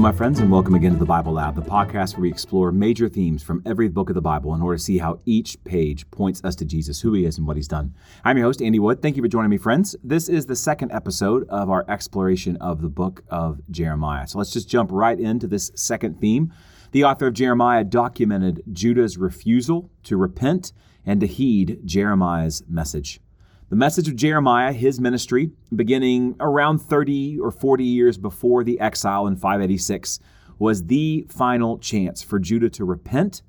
My friends, and welcome again to the Bible Lab, the podcast where we explore major themes from every book of the Bible in order to see how each page points us to Jesus, who he is, and what he's done. I'm your host, Andy Wood. Thank you for joining me, friends. This is the second episode of our exploration of the book of Jeremiah. So let's just jump right into this second theme. The author of Jeremiah documented Judah's refusal to repent and to heed Jeremiah's message. The message of Jeremiah, his ministry, beginning around 30 or 40 years before the exile in 586, was the final chance for Judah to repent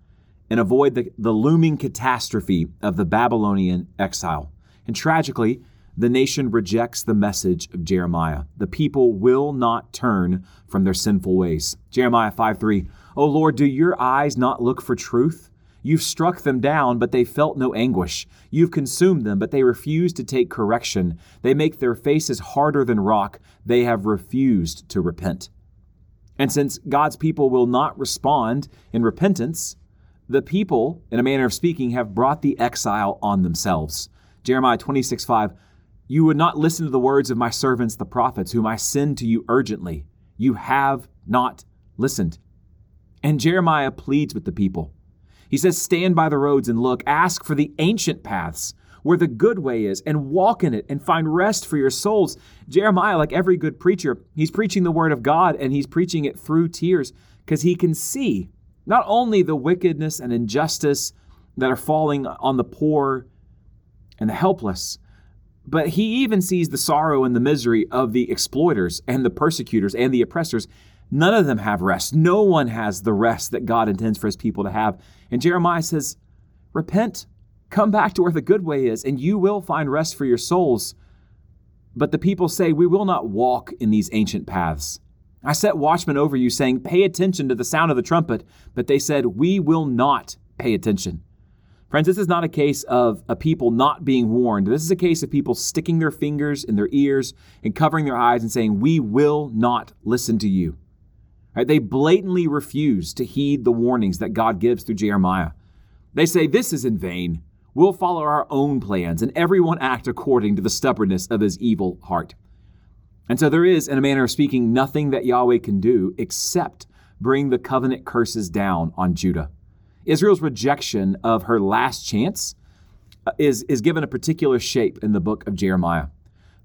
and avoid the, the looming catastrophe of the Babylonian exile. And tragically, the nation rejects the message of Jeremiah. The people will not turn from their sinful ways. Jeremiah 5 3, O Lord, do your eyes not look for truth? You've struck them down, but they felt no anguish. You've consumed them, but they refuse to take correction. They make their faces harder than rock. They have refused to repent. And since God's people will not respond in repentance, the people, in a manner of speaking, have brought the exile on themselves. Jeremiah 26 5 You would not listen to the words of my servants, the prophets, whom I send to you urgently. You have not listened. And Jeremiah pleads with the people. He says, Stand by the roads and look, ask for the ancient paths where the good way is, and walk in it and find rest for your souls. Jeremiah, like every good preacher, he's preaching the word of God and he's preaching it through tears because he can see not only the wickedness and injustice that are falling on the poor and the helpless, but he even sees the sorrow and the misery of the exploiters and the persecutors and the oppressors. None of them have rest. No one has the rest that God intends for his people to have. And Jeremiah says, Repent, come back to where the good way is, and you will find rest for your souls. But the people say, We will not walk in these ancient paths. I set watchmen over you, saying, Pay attention to the sound of the trumpet. But they said, We will not pay attention. Friends, this is not a case of a people not being warned. This is a case of people sticking their fingers in their ears and covering their eyes and saying, We will not listen to you. Right? They blatantly refuse to heed the warnings that God gives through Jeremiah. They say, This is in vain. We'll follow our own plans, and everyone act according to the stubbornness of his evil heart. And so there is, in a manner of speaking, nothing that Yahweh can do except bring the covenant curses down on Judah. Israel's rejection of her last chance uh, is, is given a particular shape in the book of Jeremiah.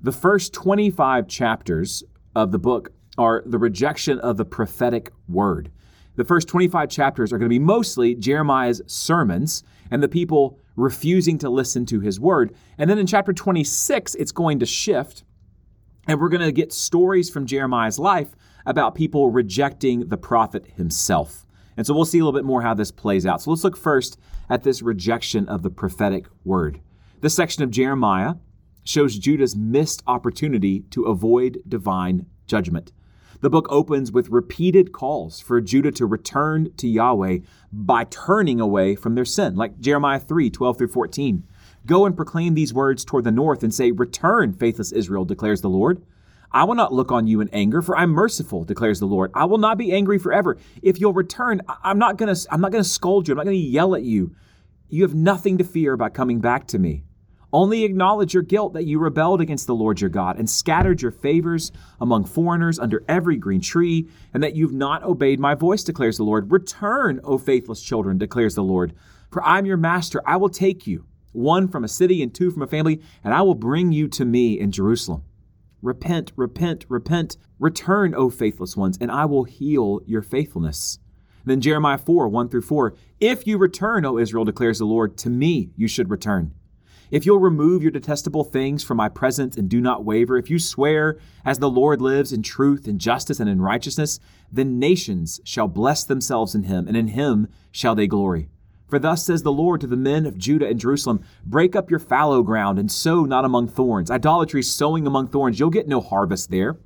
The first 25 chapters of the book are the rejection of the prophetic word. The first 25 chapters are going to be mostly Jeremiah's sermons and the people refusing to listen to his word. And then in chapter 26, it's going to shift, and we're going to get stories from Jeremiah's life about people rejecting the prophet himself. And so we'll see a little bit more how this plays out. So let's look first at this rejection of the prophetic word. This section of Jeremiah shows Judah's missed opportunity to avoid divine judgment. The book opens with repeated calls for Judah to return to Yahweh by turning away from their sin, like Jeremiah 3 12 through 14. Go and proclaim these words toward the north and say, Return, faithless Israel, declares the Lord. I will not look on you in anger, for I'm merciful, declares the Lord. I will not be angry forever. If you'll return, I'm not gonna I'm not gonna scold you, I'm not gonna yell at you. You have nothing to fear about coming back to me. Only acknowledge your guilt that you rebelled against the Lord your God and scattered your favors among foreigners under every green tree, and that you've not obeyed my voice, declares the Lord. Return, O faithless children, declares the Lord. For I'm your master. I will take you, one from a city and two from a family, and I will bring you to me in Jerusalem. Repent, repent, repent. Return, O faithless ones, and I will heal your faithfulness. Then Jeremiah 4 1 through 4. If you return, O Israel, declares the Lord, to me you should return. If you'll remove your detestable things from my presence and do not waver, if you swear, as the Lord lives, in truth and justice and in righteousness, then nations shall bless themselves in him, and in him shall they glory. For thus says the Lord to the men of Judah and Jerusalem Break up your fallow ground and sow not among thorns. Idolatry sowing among thorns, you'll get no harvest there.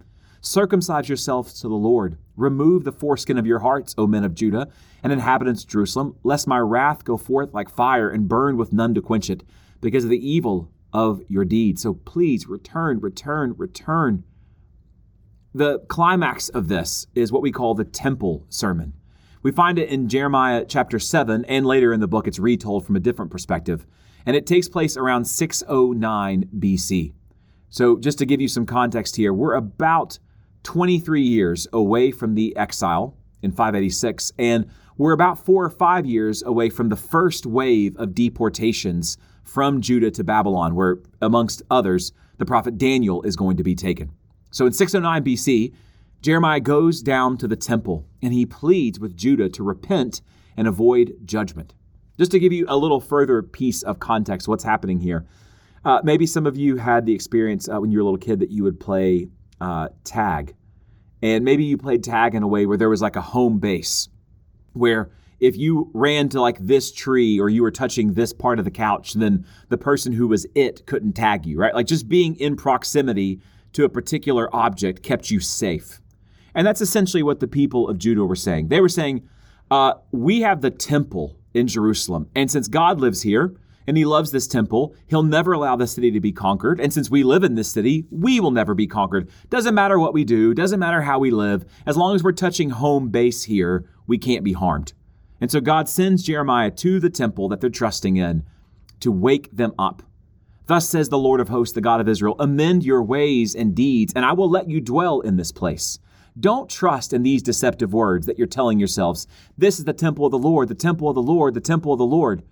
Circumcise yourselves to the Lord. Remove the foreskin of your hearts, O men of Judah and inhabitants of Jerusalem, lest my wrath go forth like fire and burn with none to quench it because of the evil of your deeds. So please return, return, return. The climax of this is what we call the temple sermon. We find it in Jeremiah chapter 7, and later in the book, it's retold from a different perspective. And it takes place around 609 BC. So, just to give you some context here, we're about 23 years away from the exile in 586, and we're about four or five years away from the first wave of deportations from Judah to Babylon, where, amongst others, the prophet Daniel is going to be taken. So in 609 BC, Jeremiah goes down to the temple and he pleads with Judah to repent and avoid judgment. Just to give you a little further piece of context, what's happening here. Uh, maybe some of you had the experience uh, when you were a little kid that you would play uh, tag. And maybe you played tag in a way where there was like a home base, where if you ran to like this tree or you were touching this part of the couch, then the person who was it couldn't tag you, right? Like just being in proximity to a particular object kept you safe. And that's essentially what the people of Judah were saying. They were saying, uh, We have the temple in Jerusalem. And since God lives here and he loves this temple, he'll never allow the city to be conquered. And since we live in this city, we will never be conquered. Doesn't matter what we do, doesn't matter how we live. As long as we're touching home base here, we can't be harmed. And so God sends Jeremiah to the temple that they're trusting in to wake them up. Thus says the Lord of hosts, the God of Israel Amend your ways and deeds, and I will let you dwell in this place. Don't trust in these deceptive words that you're telling yourselves. This is the temple of the Lord, the temple of the Lord, the temple of the Lord.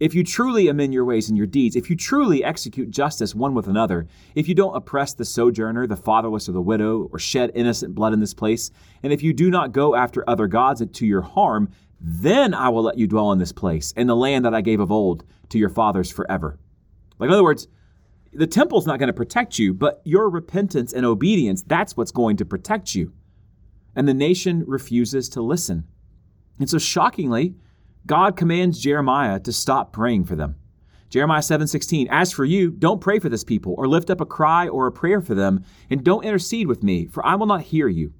If you truly amend your ways and your deeds, if you truly execute justice one with another, if you don't oppress the sojourner, the fatherless, or the widow, or shed innocent blood in this place, and if you do not go after other gods to your harm, then I will let you dwell in this place, in the land that I gave of old to your fathers forever. Like, in other words, the temple's not going to protect you, but your repentance and obedience, that's what's going to protect you. And the nation refuses to listen. And so, shockingly, God commands Jeremiah to stop praying for them. Jeremiah 7:16 As for you don't pray for this people or lift up a cry or a prayer for them and don't intercede with me for I will not hear you.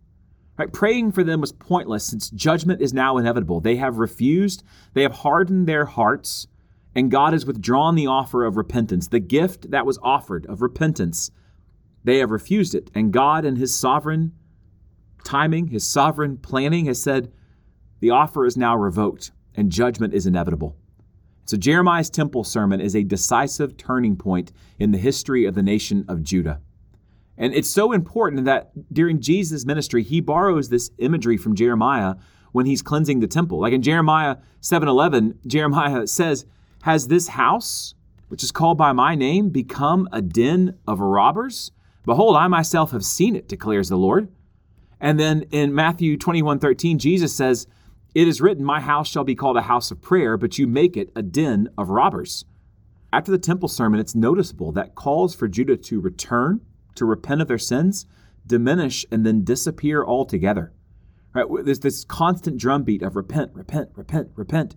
Right? Praying for them was pointless since judgment is now inevitable. They have refused, they have hardened their hearts, and God has withdrawn the offer of repentance, the gift that was offered of repentance. They have refused it, and God, in His sovereign timing, His sovereign planning, has said, the offer is now revoked and judgment is inevitable. So, Jeremiah's temple sermon is a decisive turning point in the history of the nation of Judah. And it's so important that during Jesus' ministry, he borrows this imagery from Jeremiah when he's cleansing the temple. Like in Jeremiah 7:11, Jeremiah says, has this house, which is called by my name, become a den of robbers? Behold, I myself have seen it, declares the Lord. And then in Matthew 21 13, Jesus says, It is written, My house shall be called a house of prayer, but you make it a den of robbers. After the temple sermon, it's noticeable that calls for Judah to return, to repent of their sins, diminish, and then disappear altogether. Right? There's this constant drumbeat of repent, repent, repent, repent.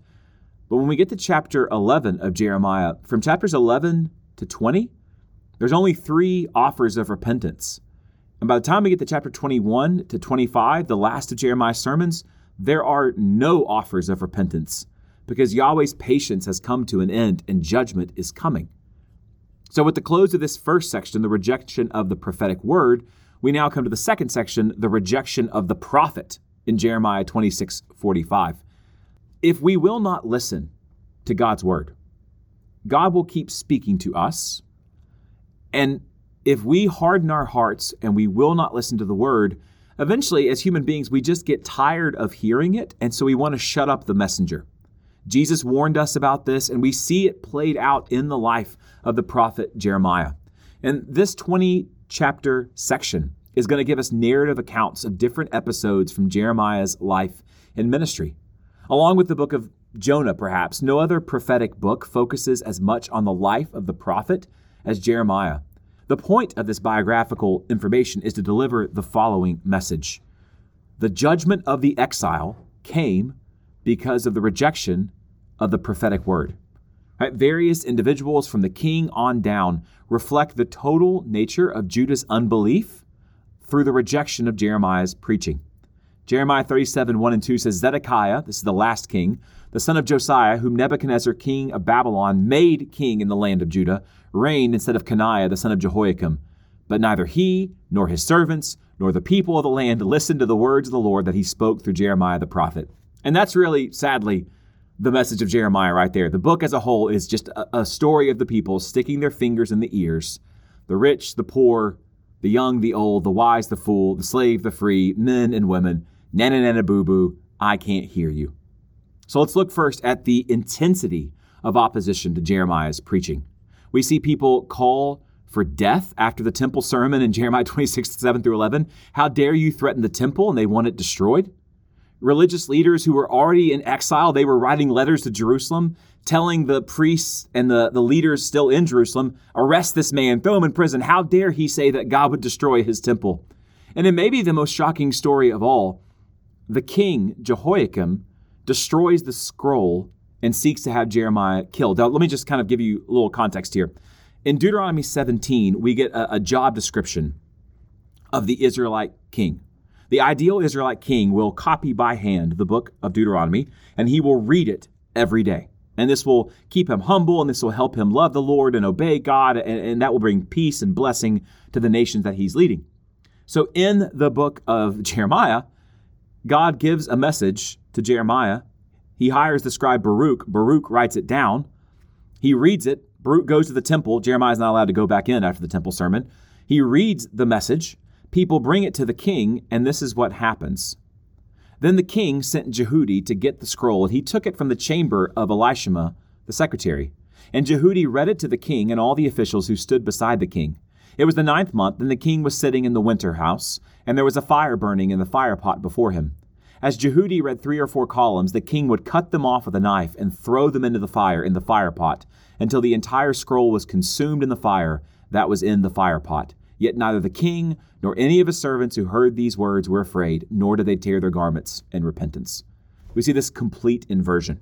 But when we get to chapter 11 of Jeremiah, from chapters 11 to 20, there's only three offers of repentance. And by the time we get to chapter 21 to 25, the last of Jeremiah's sermons, there are no offers of repentance because Yahweh's patience has come to an end and judgment is coming. So, with the close of this first section, the rejection of the prophetic word, we now come to the second section, the rejection of the prophet in Jeremiah 26 45. If we will not listen to God's word, God will keep speaking to us. And if we harden our hearts and we will not listen to the word, eventually, as human beings, we just get tired of hearing it. And so we want to shut up the messenger. Jesus warned us about this, and we see it played out in the life of the prophet Jeremiah. And this 20 chapter section is going to give us narrative accounts of different episodes from Jeremiah's life and ministry. Along with the book of Jonah, perhaps, no other prophetic book focuses as much on the life of the prophet as Jeremiah. The point of this biographical information is to deliver the following message The judgment of the exile came because of the rejection of the prophetic word. Right? Various individuals from the king on down reflect the total nature of Judah's unbelief through the rejection of Jeremiah's preaching. Jeremiah 37, 1 and 2 says, Zedekiah, this is the last king, the son of Josiah, whom Nebuchadnezzar, king of Babylon, made king in the land of Judah, reigned instead of Coniah, the son of Jehoiakim. But neither he, nor his servants, nor the people of the land listened to the words of the Lord that he spoke through Jeremiah the prophet. And that's really, sadly, the message of Jeremiah right there. The book as a whole is just a, a story of the people sticking their fingers in the ears the rich, the poor, the young, the old, the wise, the fool, the slave, the free, men and women, nana nana boo boo, I can't hear you. So let's look first at the intensity of opposition to Jeremiah's preaching. We see people call for death after the temple sermon in Jeremiah 26, 7 through 11. How dare you threaten the temple and they want it destroyed? Religious leaders who were already in exile, they were writing letters to Jerusalem telling the priests and the, the leaders still in Jerusalem, arrest this man, throw him in prison. How dare he say that God would destroy his temple? And then maybe the most shocking story of all, the king, Jehoiakim, destroys the scroll and seeks to have Jeremiah killed. Now, let me just kind of give you a little context here. In Deuteronomy 17, we get a, a job description of the Israelite king. The ideal Israelite king will copy by hand the book of Deuteronomy, and he will read it every day. And this will keep him humble, and this will help him love the Lord and obey God, and, and, that will bring peace and blessing to the nations that he's leading. So, in the book of Jeremiah, God gives a message to Jeremiah. He hires the scribe Baruch. Baruch writes it down. He reads it. Baruch goes to the temple. Jeremiah is not allowed to go back in after the temple sermon. He reads the message. People bring it to the king, and this is what happens. Then the king sent Jehudi to get the scroll, and he took it from the chamber of Elishama, the secretary. And Jehudi read it to the king and all the officials who stood beside the king. It was the ninth month, and the king was sitting in the winter house, and there was a fire burning in the fire pot before him. As Jehudi read three or four columns, the king would cut them off with a knife and throw them into the fire in the fire pot until the entire scroll was consumed in the fire that was in the fire pot. Yet neither the king nor any of his servants who heard these words were afraid, nor did they tear their garments in repentance. We see this complete inversion.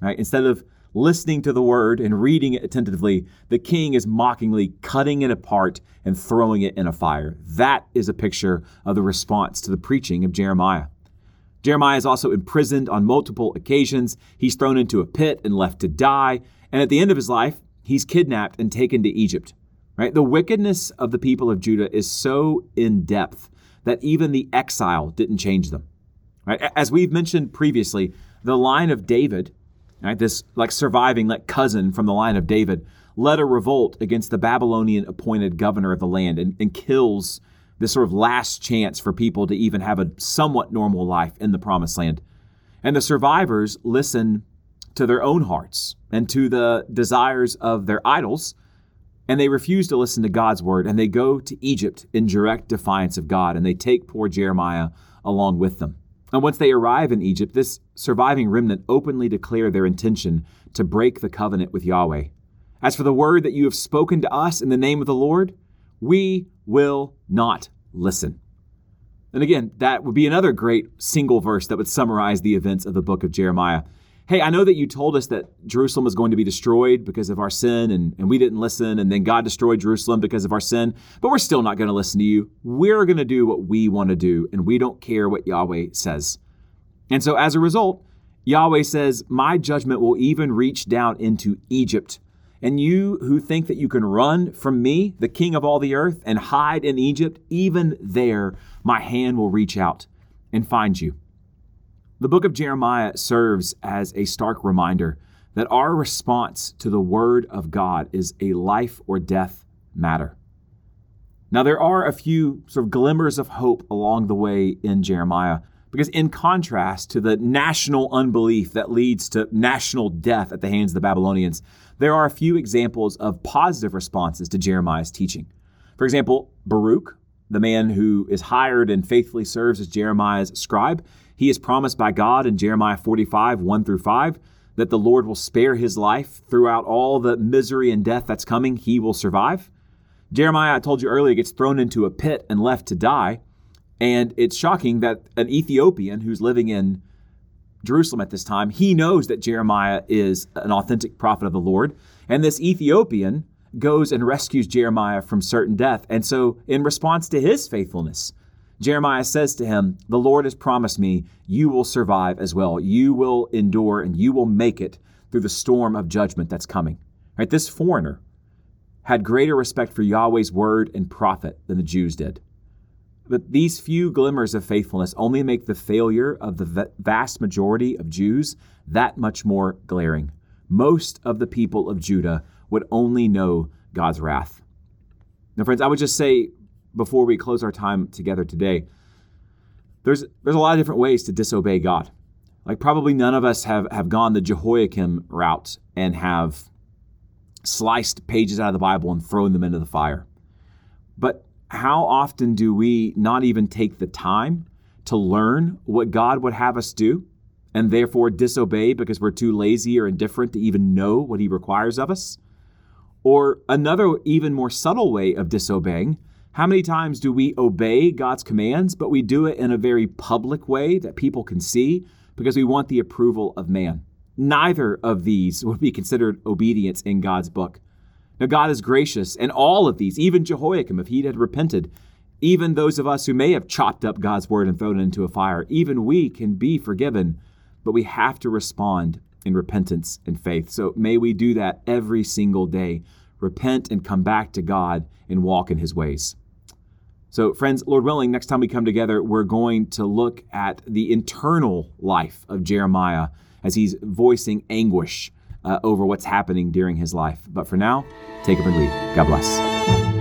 Right? Instead of listening to the word and reading it attentively, the king is mockingly cutting it apart and throwing it in a fire. That is a picture of the response to the preaching of Jeremiah. Jeremiah is also imprisoned on multiple occasions. He's thrown into a pit and left to die. And at the end of his life, he's kidnapped and taken to Egypt. Right? The wickedness of the people of Judah is so in depth that even the exile didn't change them. Right? As we've mentioned previously, the line of David, right, this like surviving like cousin from the line of David, led a revolt against the Babylonian appointed governor of the land and, and kills this sort of last chance for people to even have a somewhat normal life in the promised land. And the survivors listen to their own hearts and to the desires of their idols, and they refuse to listen to God's word, and they go to Egypt in direct defiance of God, and they take poor Jeremiah along with them. And once they arrive in Egypt, this surviving remnant openly declare their intention to break the covenant with Yahweh. As for the word that you have spoken to us in the name of the Lord, we will not listen. And again, that would be another great single verse that would summarize the events of the book of Jeremiah. Hey, I know that you told us that Jerusalem was going to be destroyed because of our sin, and, and we didn't listen, and then God destroyed Jerusalem because of our sin, but we're still not going to listen to you. We're going to do what we want to do, and we don't care what Yahweh says. And so as a result, Yahweh says, My judgment will even reach down into Egypt and you who think that you can run from me, the king of all the earth, and hide in Egypt, even there my hand will reach out and find you. The book of Jeremiah serves as a stark reminder that our response to the word of God is a life or death matter. Now, there are a few sort of glimmers of hope along the way in Jeremiah, because in contrast to the national unbelief that leads to national death at the hands of the Babylonians, there are a few examples of positive responses to Jeremiah's teaching. For example, Baruch, the man who is hired and faithfully serves as Jeremiah's scribe, he is promised by God in Jeremiah 45, 1 through 5, that the Lord will spare his life throughout all the misery and death that's coming. He will survive. Jeremiah, I told you earlier, gets thrown into a pit and left to die. And it's shocking that an Ethiopian who's living in Jerusalem at this time, he knows that Jeremiah is an authentic prophet of the Lord. And this Ethiopian goes and rescues Jeremiah from certain death. And so, in response to his faithfulness, Jeremiah says to him, The Lord has promised me you will survive as well. You will endure and you will make it through the storm of judgment that's coming. Right? This foreigner had greater respect for Yahweh's word and prophet than the Jews did. But these few glimmers of faithfulness only make the failure of the vast majority of Jews that much more glaring. Most of the people of Judah would only know God's wrath. Now, friends, I would just say before we close our time together today, there's there's a lot of different ways to disobey God. Like probably none of us have have gone the Jehoiakim route and have sliced pages out of the Bible and thrown them into the fire. But how often do we not even take the time to learn what God would have us do and therefore disobey because we're too lazy or indifferent to even know what He requires of us? Or another, even more subtle way of disobeying how many times do we obey God's commands, but we do it in a very public way that people can see because we want the approval of man? Neither of these would be considered obedience in God's book. Now, God is gracious, and all of these, even Jehoiakim, if he had repented, even those of us who may have chopped up God's word and thrown it into a fire, even we can be forgiven, but we have to respond in repentance and faith. So may we do that every single day. Repent and come back to God and walk in his ways. So, friends, Lord willing, next time we come together, we're going to look at the internal life of Jeremiah as he's voicing anguish uh, over what's happening during his life. But for now, take up and lead. God bless.